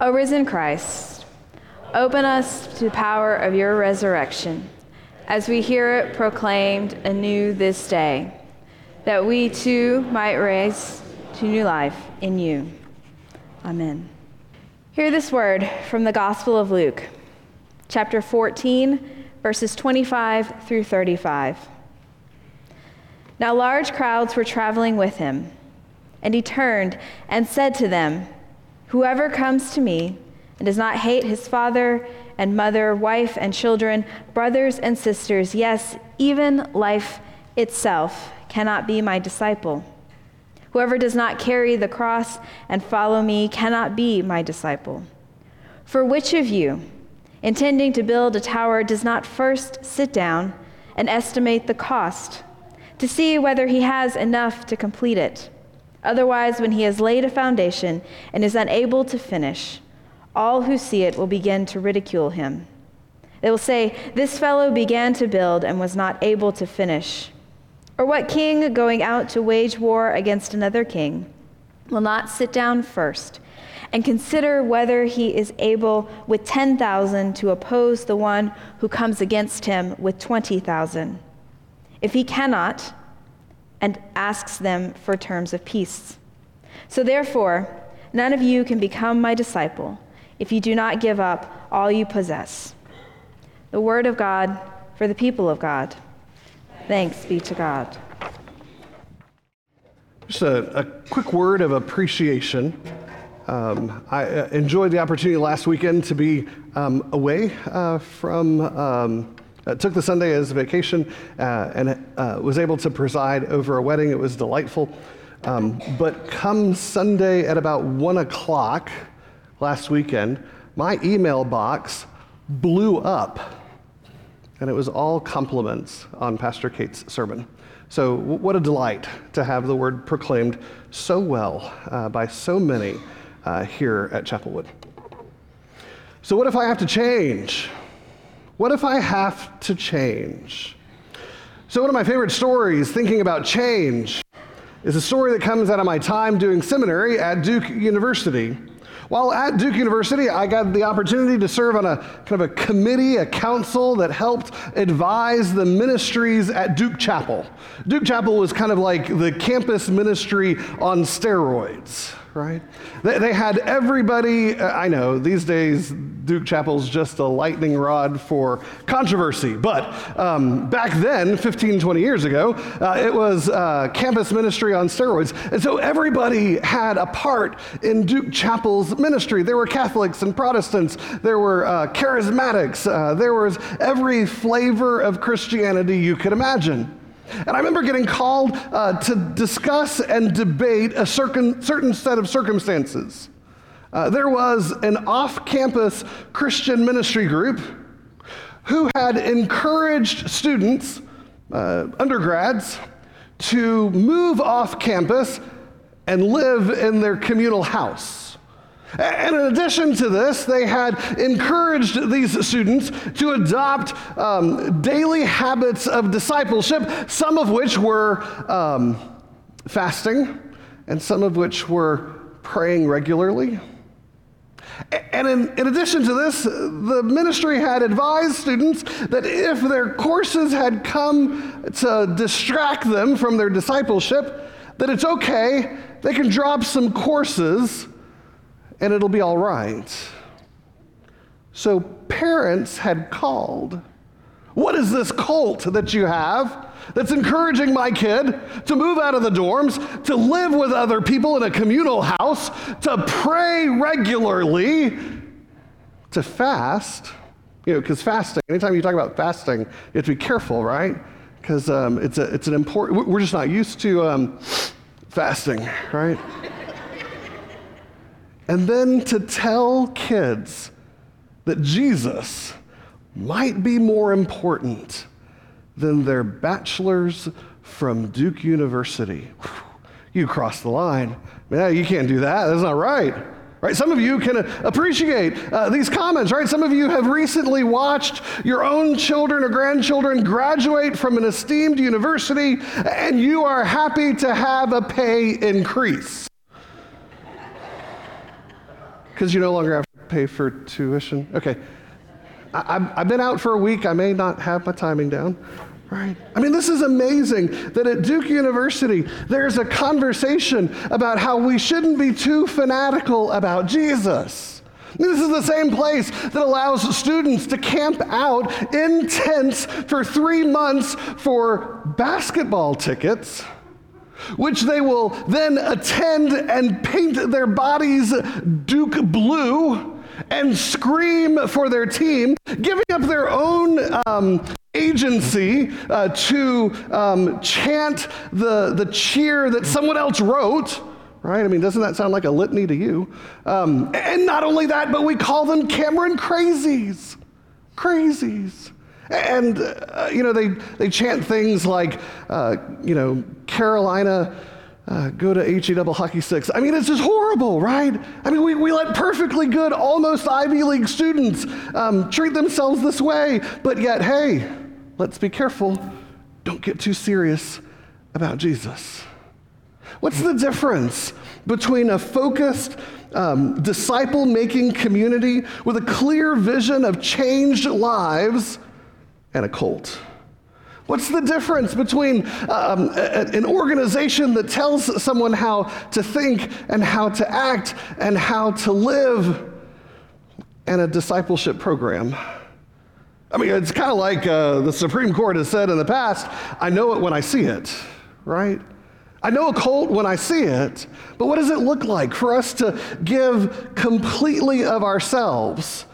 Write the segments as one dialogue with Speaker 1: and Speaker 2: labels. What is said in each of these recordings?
Speaker 1: O risen Christ, open us to the power of your resurrection as we hear it proclaimed anew this day, that we too might raise to new life in you. Amen. Hear this word from the Gospel of Luke, chapter 14, verses 25 through 35. Now large crowds were traveling with him, and he turned and said to them, Whoever comes to me and does not hate his father and mother, wife and children, brothers and sisters, yes, even life itself, cannot be my disciple. Whoever does not carry the cross and follow me cannot be my disciple. For which of you, intending to build a tower, does not first sit down and estimate the cost to see whether he has enough to complete it? Otherwise, when he has laid a foundation and is unable to finish, all who see it will begin to ridicule him. They will say, This fellow began to build and was not able to finish. Or what king going out to wage war against another king will not sit down first and consider whether he is able with 10,000 to oppose the one who comes against him with 20,000? If he cannot, and asks them for terms of peace. So therefore, none of you can become my disciple if you do not give up all you possess. The word of God for the people of God. Thanks be to God.
Speaker 2: Just a, a quick word of appreciation. Um, I uh, enjoyed the opportunity last weekend to be um, away uh, from. Um, uh, took the Sunday as a vacation uh, and uh, was able to preside over a wedding. It was delightful. Um, but come Sunday at about 1 o'clock last weekend, my email box blew up. And it was all compliments on Pastor Kate's sermon. So, w- what a delight to have the word proclaimed so well uh, by so many uh, here at Chapelwood. So, what if I have to change? What if I have to change? So, one of my favorite stories thinking about change is a story that comes out of my time doing seminary at Duke University. While at Duke University, I got the opportunity to serve on a kind of a committee, a council that helped advise the ministries at Duke Chapel. Duke Chapel was kind of like the campus ministry on steroids right? They, they had everybody, uh, I know, these days Duke Chapel's just a lightning rod for controversy, but um, back then, 15, 20 years ago, uh, it was uh, campus ministry on steroids. And so everybody had a part in Duke Chapel's ministry. There were Catholics and Protestants, there were uh, charismatics, uh, there was every flavor of Christianity you could imagine. And I remember getting called uh, to discuss and debate a certain, certain set of circumstances. Uh, there was an off campus Christian ministry group who had encouraged students, uh, undergrads, to move off campus and live in their communal house. And in addition to this, they had encouraged these students to adopt um, daily habits of discipleship, some of which were um, fasting, and some of which were praying regularly. And in, in, addition to this, the ministry had advised students that if their courses had come to distract them from their discipleship, that it's okay, they can drop some courses and it'll be all right. So parents had called. What is this cult that you have that's encouraging my kid to move out of the dorms, to live with other people in a communal house, to pray regularly, to fast? You know, because fasting, anytime you talk about fasting, you have to be careful, right? Because um, it's, it's an important, we're just not used to um, fasting, right? And then to tell kids that Jesus might be more important than their bachelor's from Duke University. You cross the line. Yeah, you can't do that. That's not right. Right? Some of you can appreciate uh, these comments, right? Some of you have recently watched your own children or grandchildren graduate from an esteemed university, and you are happy to have a pay increase because you no longer have to pay for tuition. Okay. I, I've, I've been out for a week. I may not have my timing down. Right? I mean, this is amazing that at Duke University, there's a conversation about how we shouldn't be too fanatical about Jesus. This is the same place that allows students to camp out in tents for three months for basketball tickets, which they will then attend and paint their bodies Duke blue and scream for their team, giving up their own um, agency uh, to um, chant the, the cheer that someone else wrote. Right? I mean, doesn't that sound like a litany to you? Um, and not only that, but we call them Cameron crazies. Crazies. And, uh, you know, they, they chant things like, uh, you know, Carolina uh, go to HE double hockey six. I mean, it's just horrible, right? I mean, we, we let perfectly good, almost Ivy League students um, treat themselves this way, but yet, hey, let's be careful. Don't get too serious about Jesus. What's the difference between a focused, um, disciple making community with a clear vision of changed lives and a cult? What's the difference between um, a, an organization that tells someone how to think and how to act and how to live and a discipleship program? I mean, it's kind of like uh, the Supreme Court has said in the past I know it when I see it, right? I know a cult when I see it, but what does it look like for us to give completely of ourselves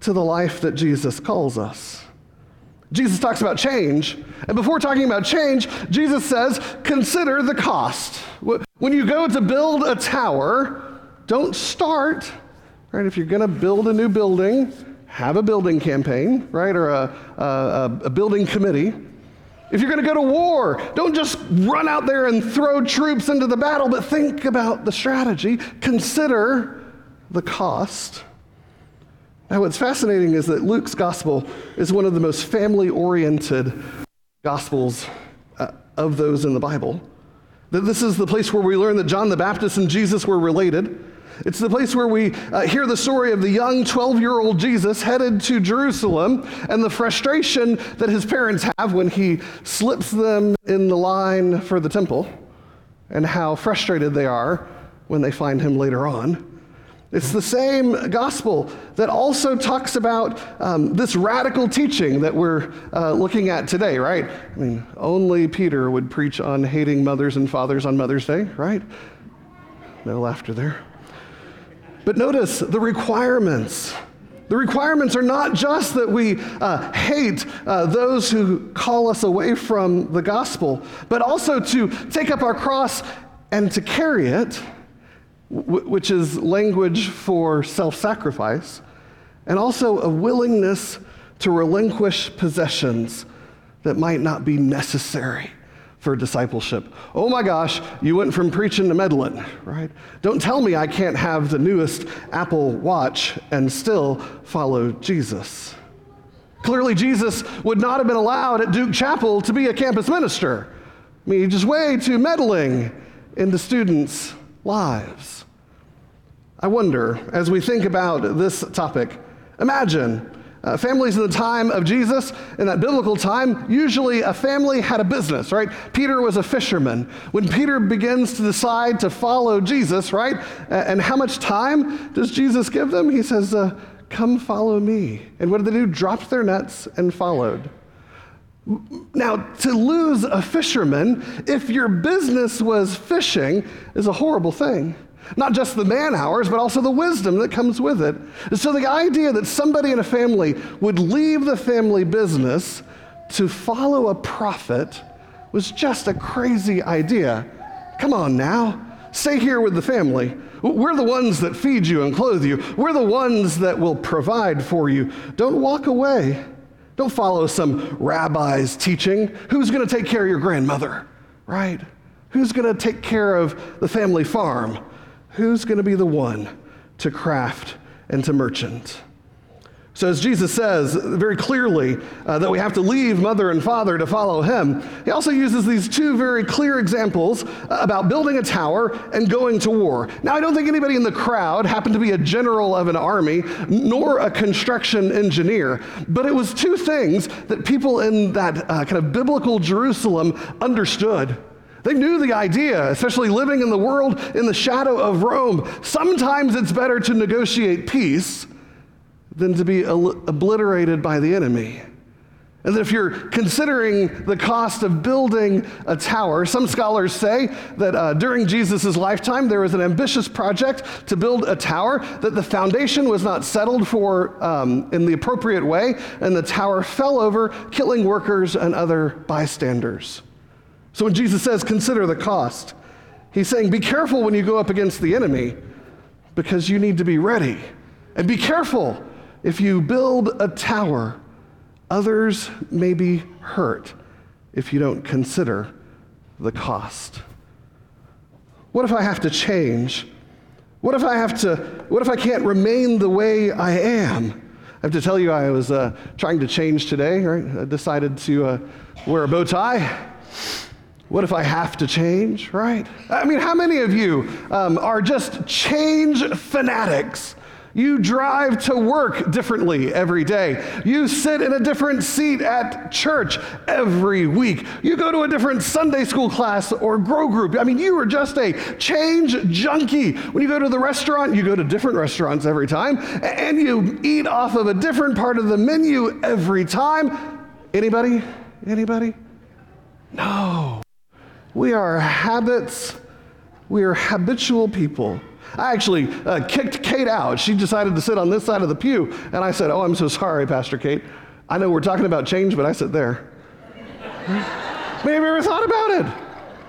Speaker 2: to the life that Jesus calls us? Jesus talks about change. And before talking about change, Jesus says, consider the cost. When you go to build a tower, don't start, right? If you're going to build a new building, have a building campaign, right? Or a, a, a building committee. If you're going to go to war, don't just run out there and throw troops into the battle, but think about the strategy. Consider the cost. Now, what's fascinating is that Luke's gospel is one of the most family oriented gospels uh, of those in the Bible. That this is the place where we learn that John the Baptist and Jesus were related. It's the place where we uh, hear the story of the young 12 year old Jesus headed to Jerusalem and the frustration that his parents have when he slips them in the line for the temple, and how frustrated they are when they find him later on. It's the same gospel that also talks about um, this radical teaching that we're uh, looking at today, right? I mean, only Peter would preach on hating mothers and fathers on Mother's Day, right? No laughter there. But notice the requirements. The requirements are not just that we uh, hate uh, those who call us away from the gospel, but also to take up our cross and to carry it which is language for self sacrifice, and also a willingness to relinquish possessions that might not be necessary for discipleship. Oh my gosh, you went from preaching to meddling, right? Don't tell me I can't have the newest Apple Watch and still follow Jesus. Clearly, Jesus would not have been allowed at Duke Chapel to be a campus minister. I mean, he's just way too meddling in the students' lives. I wonder, as we think about this topic, imagine uh, families in the time of Jesus, in that biblical time, usually a family had a business, right? Peter was a fisherman. When Peter begins to decide to follow Jesus, right? And how much time does Jesus give them? He says, uh, Come follow me. And what did they do? Dropped their nets and followed. Now, to lose a fisherman, if your business was fishing, is a horrible thing. Not just the man hours, but also the wisdom that comes with it. And so the idea that somebody in a family would leave the family business to follow a prophet was just a crazy idea. Come on now, stay here with the family. We're the ones that feed you and clothe you. We're the ones that will provide for you. Don't walk away. Don't follow some rabbi's teaching. Who's going to take care of your grandmother, right? Who's going to take care of the family farm? Who's going to be the one to craft and to merchant? So, as Jesus says very clearly uh, that we have to leave mother and father to follow him, he also uses these two very clear examples about building a tower and going to war. Now, I don't think anybody in the crowd happened to be a general of an army nor a construction engineer, but it was two things that people in that uh, kind of biblical Jerusalem understood. They knew the idea, especially living in the world in the shadow of Rome. Sometimes it's better to negotiate peace than to be obliterated by the enemy. And if you're considering the cost of building a tower, some scholars say that uh, during Jesus' lifetime there was an ambitious project to build a tower, that the foundation was not settled for um, in the appropriate way, and the tower fell over, killing workers and other bystanders. So when Jesus says, consider the cost, he's saying, be careful when you go up against the enemy because you need to be ready. And be careful if you build a tower, others may be hurt if you don't consider the cost. What if I have to change? What if I have to, what if I can't remain the way I am? I have to tell you, I was uh, trying to change today, right? I decided to uh, wear a bow tie. What if I have to change, right? I mean, how many of you um, are just change fanatics? You drive to work differently every day. You sit in a different seat at church every week. You go to a different Sunday school class or grow group. I mean, you are just a change junkie. When you go to the restaurant, you go to different restaurants every time, and you eat off of a different part of the menu every time. Anybody? Anybody? No. We are habits, we are habitual people. I actually uh, kicked Kate out. She decided to sit on this side of the pew. And I said, Oh, I'm so sorry, Pastor Kate. I know we're talking about change, but I sit there. Maybe you ever thought about it?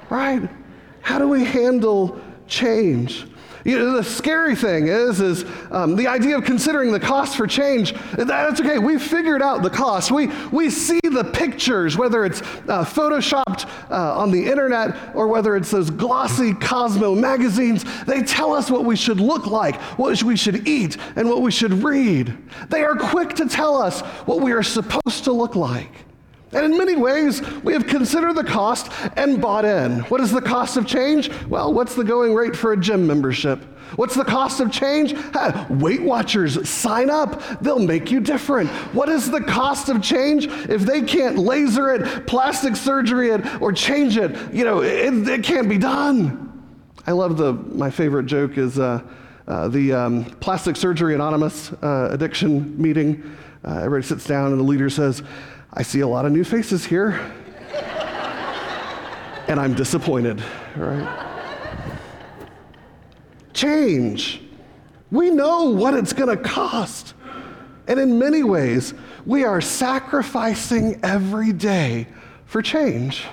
Speaker 2: Right? How do we handle change? You know, the scary thing is, is um, the idea of considering the cost for change. That's okay. We've figured out the cost. We we see the pictures, whether it's uh, photoshopped uh, on the internet or whether it's those glossy Cosmo magazines. They tell us what we should look like, what we should eat, and what we should read. They are quick to tell us what we are supposed to look like. And in many ways, we have considered the cost and bought in. What is the cost of change? Well, what's the going rate for a gym membership? What's the cost of change? Weight Watchers, sign up. They'll make you different. What is the cost of change? If they can't laser it, plastic surgery it, or change it, you know, it, it can't be done. I love the, my favorite joke is uh, uh, the um, Plastic Surgery Anonymous uh, addiction meeting. Uh, everybody sits down and the leader says, I see a lot of new faces here. and I'm disappointed, right? Change. We know what it's going to cost. And in many ways, we are sacrificing every day for change.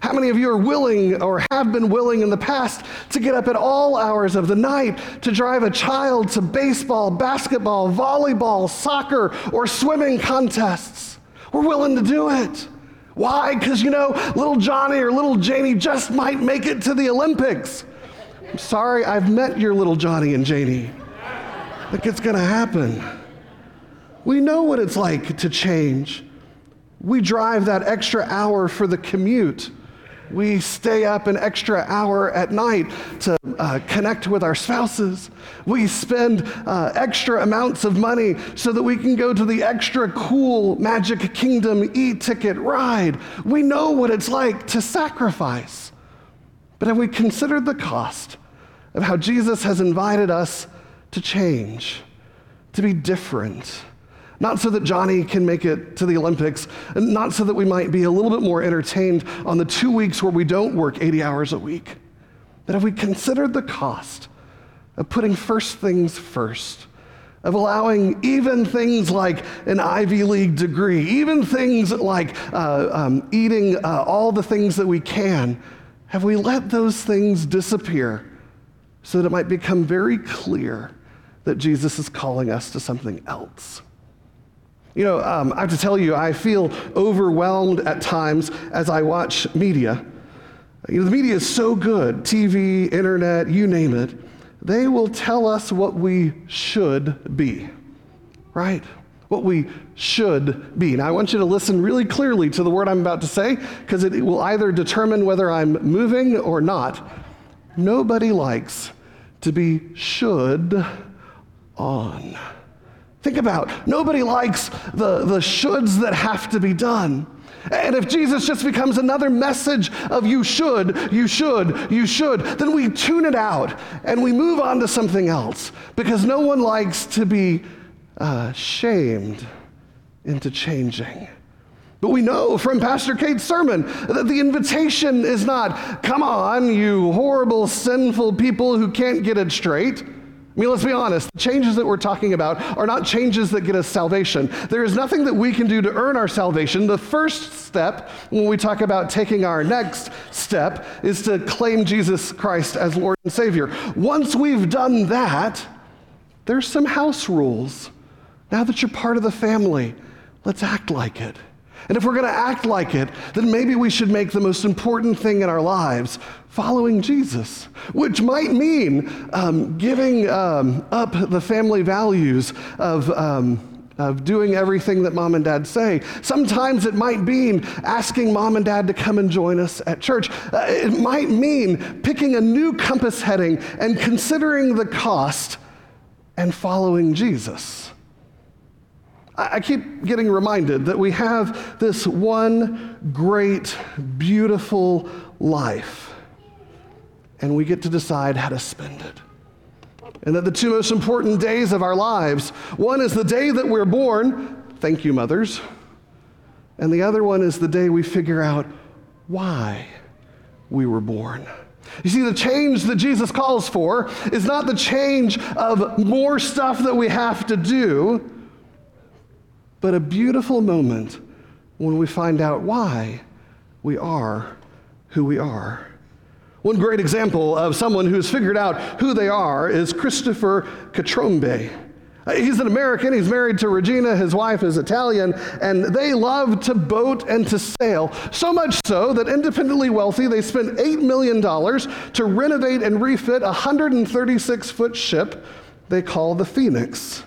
Speaker 2: How many of you are willing or have been willing in the past to get up at all hours of the night to drive a child to baseball, basketball, volleyball, soccer, or swimming contests? We're willing to do it. Why? Because, you know, little Johnny or little Janie just might make it to the Olympics. I'm sorry, I've met your little Johnny and Janie. Like it's going to happen. We know what it's like to change. We drive that extra hour for the commute we stay up an extra hour at night to uh, connect with our spouses. We spend uh, extra amounts of money so that we can go to the extra cool Magic Kingdom e ticket ride. We know what it's like to sacrifice. But have we considered the cost of how Jesus has invited us to change, to be different? Not so that Johnny can make it to the Olympics, and not so that we might be a little bit more entertained on the two weeks where we don't work 80 hours a week. But have we considered the cost of putting first things first? Of allowing even things like an Ivy League degree, even things like uh, um, eating uh, all the things that we can, have we let those things disappear so that it might become very clear that Jesus is calling us to something else? You know, um, I have to tell you, I feel overwhelmed at times as I watch media. You know, the media is so good TV, internet, you name it. They will tell us what we should be, right? what we should be. Now, I want you to listen really clearly to the word I'm about to say because it will either determine whether I'm moving or not. Nobody likes to be should on. Think about nobody likes the, the shoulds that have to be done. And if Jesus just becomes another message of you should, you should, you should, then we tune it out and we move on to something else because no one likes to be uh, shamed into changing. But we know from Pastor Kate's sermon that the invitation is not, come on, you horrible, sinful people who can't get it straight. I mean, let's be honest. The changes that we're talking about are not changes that get us salvation. There is nothing that we can do to earn our salvation. The first step, when we talk about taking our next step, is to claim Jesus Christ as Lord and Savior. Once we've done that, there's some house rules. Now that you're part of the family, let's act like it. And if we're going to act like it, then maybe we should make the most important thing in our lives following Jesus, which might mean um, giving um, up the family values of. Um, of doing everything that mom and dad say. Sometimes it might mean asking mom and dad to come and join us at church. Uh, it might mean picking a new compass heading and considering the cost and following Jesus. I keep getting reminded that we have this one great, beautiful life, and we get to decide how to spend it. And that the two most important days of our lives one is the day that we're born, thank you, mothers, and the other one is the day we figure out why we were born. You see, the change that Jesus calls for is not the change of more stuff that we have to do but a beautiful moment when we find out why we are who we are. One great example of someone who's figured out who they are is Christopher Catrambone. Uh, he's an American. He's married to Regina. His wife is Italian. And they love to boat and to sail. So much so that independently wealthy, they spent $8 million to renovate and refit a 136 foot ship they call the Phoenix.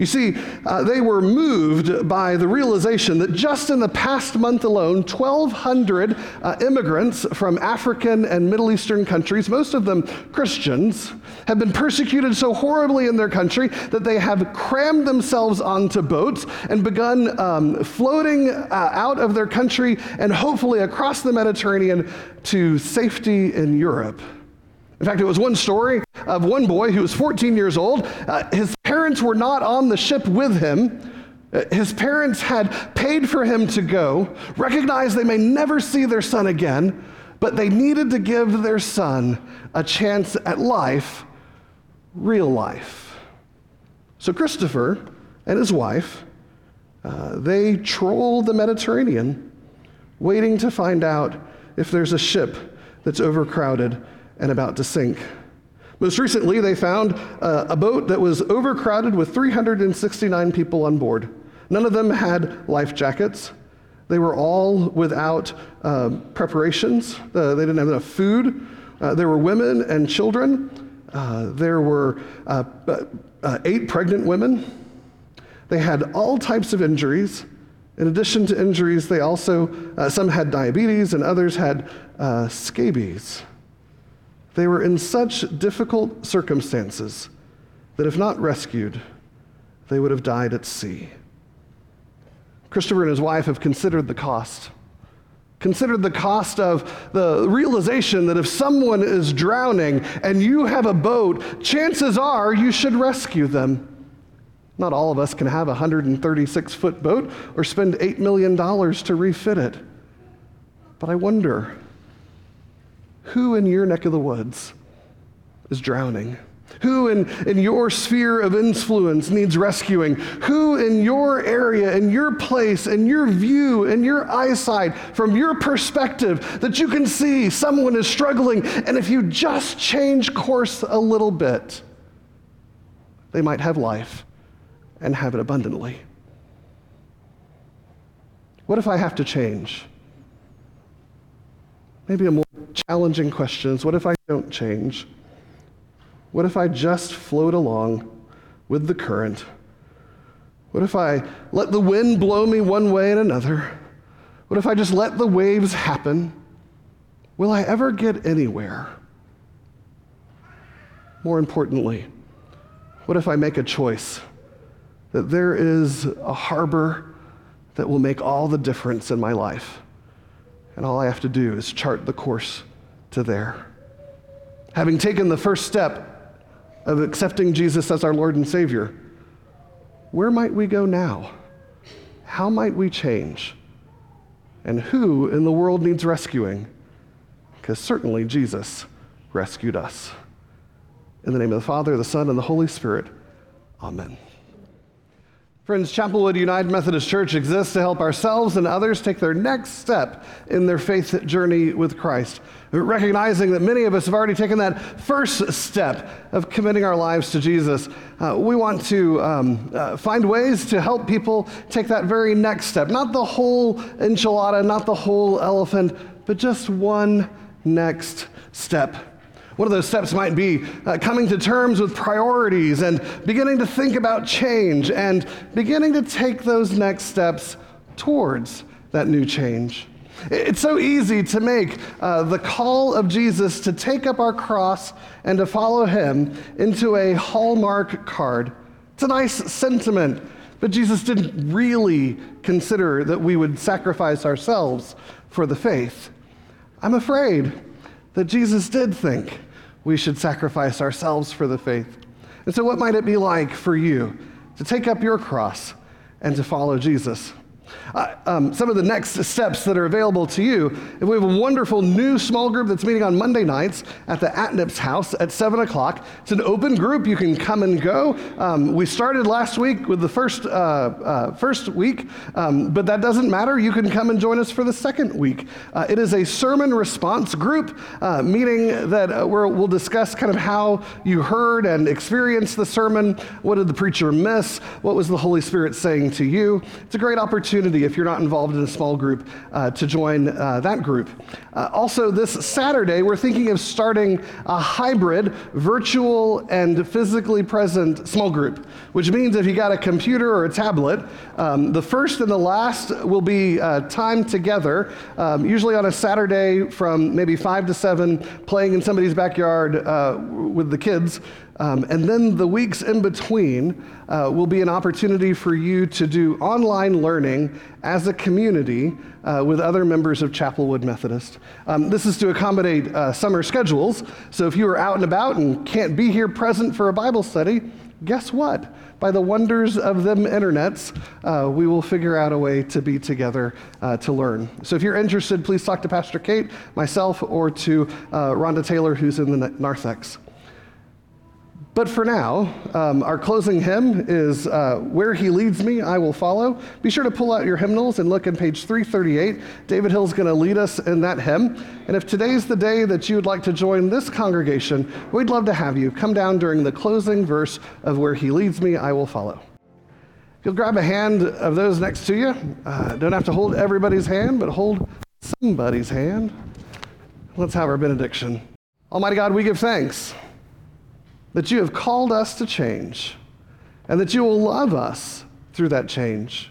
Speaker 2: You see, uh, they were moved by the realization that just in the past month alone, 1,200 uh, immigrants from African and Middle Eastern countries, most of them Christians, have been persecuted so horribly in their country that they have crammed themselves onto boats and begun um, floating uh, out of their country and hopefully across the Mediterranean to safety in Europe. In fact, it was one story of one boy who was 14 years old. Uh, his parents were not on the ship with him. Uh, his parents had paid for him to go, recognized they may never see their son again, but they needed to give their son a chance at life, real life. So Christopher and his wife, uh, they troll the Mediterranean, waiting to find out if there's a ship that's overcrowded and about to sink. Most recently, they found uh, a boat that was overcrowded with 369 people on board. None of them had life jackets. They were all without uh, preparations. Uh, they didn't have enough food. Uh, there were women and children. Uh, there were uh, eight pregnant women. They had all types of injuries. In addition to injuries, they also, some had diabetes and others had scabies. They were in such difficult circumstances that if not rescued, they would have died at sea. Christopher and his wife have considered the cost. Considered the cost of the realization that if someone is drowning and you have a boat, chances are you should rescue them. Not all of us can have a 136 foot boat or spend $8 million to refit it. But I wonder who in your neck of the woods is drowning? Who in, in your sphere of influence needs rescuing? Who in your area, in your place, in your view, in your eyesight, from your perspective, that you can see someone is struggling, and if you just change course a little bit, they might have life and have it abundantly. What if I have to change? Maybe more challenging questions. what if I don't change? What if I just float along with the current? What if I let the wind blow me one way and another? What if I just let the waves happen? Will I ever get anywhere? More importantly, what if I make a choice that there is a harbor that will make all the difference in my life? And all I have to do is chart the course to there. Having taken the first step of accepting Jesus as our Lord and Savior, where might we go now? How might we change? And who in the world needs rescuing? Because certainly Jesus rescued us. In the name of the Father, the Son, and the Holy Spirit, amen. Friends, Chapelwood United Methodist Church exists to help ourselves and others take their next step in their faith journey with Christ. Recognizing that many of us have already taken that first step of committing our lives to Jesus, uh, we want to um, uh, find ways to help people take that very next step. Not the whole enchilada, not the whole elephant, but just one next step one of those steps might be uh, coming to terms with priorities and beginning to think about change and beginning to take those next steps towards that new change. It's so easy to make uh, the call of Jesus to take up our cross and to follow him into a Hallmark card. It's a nice sentiment, but Jesus didn't really consider that we would sacrifice ourselves for the faith. I'm afraid that Jesus did think we should sacrifice ourselves for the faith. And so, what might it be like for you to take up your cross and to follow Jesus? Uh, um, some of the next steps that are available to you. If we have a wonderful new small group that's meeting on Monday nights at the Atnips house at 7 o'clock. It's an open group. You can come and go. Um, we started last week with the first, uh, uh, first week, um, but that doesn't matter. You can come and join us for the second week. Uh, it is a sermon response group uh, meeting that uh, we'll discuss kind of how you heard and experienced the sermon. What did the preacher miss? What was the Holy Spirit saying to you? It's a great opportunity if you're not involved in a small group uh, to join uh, that group. Uh, also, this Saturday, we're thinking of starting a hybrid virtual and physically present small group, which means if you got a computer or a tablet, um, the first and the last will be uh, time together, um, usually on a Saturday from maybe 5 to 7, playing in somebody's backyard uh, with the kids. Um, and then the weeks in between uh, will be an opportunity for you to do online learning as a community uh, with other members of Chapelwood Methodist. Um, this is to accommodate uh, summer schedules. So if you are out and about and can't be here present for a Bible study, guess what? By the wonders of them internets, uh, we will figure out a way to be together uh, to learn. So if you're interested, please talk to Pastor Kate, myself, or to uh, Rhonda Taylor, who's in the narthex. But for now, um, our closing hymn is uh, Where He Leads Me, I Will Follow. Be sure to pull out your hymnals and look in page 338. David Hill's going to lead us in that hymn. And if today's the day that you would like to join this congregation, we'd love to have you come down during the closing verse of Where He Leads Me, I Will Follow. You'll grab a hand of those next to you, uh, don't have to hold everybody's hand, but hold somebody's hand. Let's have our benediction. Almighty God, we give thanks that you have called us to change, and that you will love us through that change,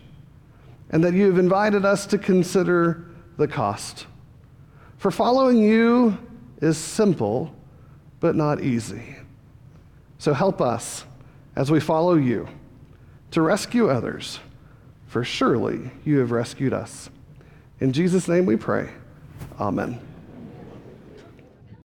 Speaker 2: and that you have invited us to consider the cost. For following you is simple, but not easy. So help us as we follow you to rescue others, for surely you have rescued us. In Jesus' name we pray. Amen.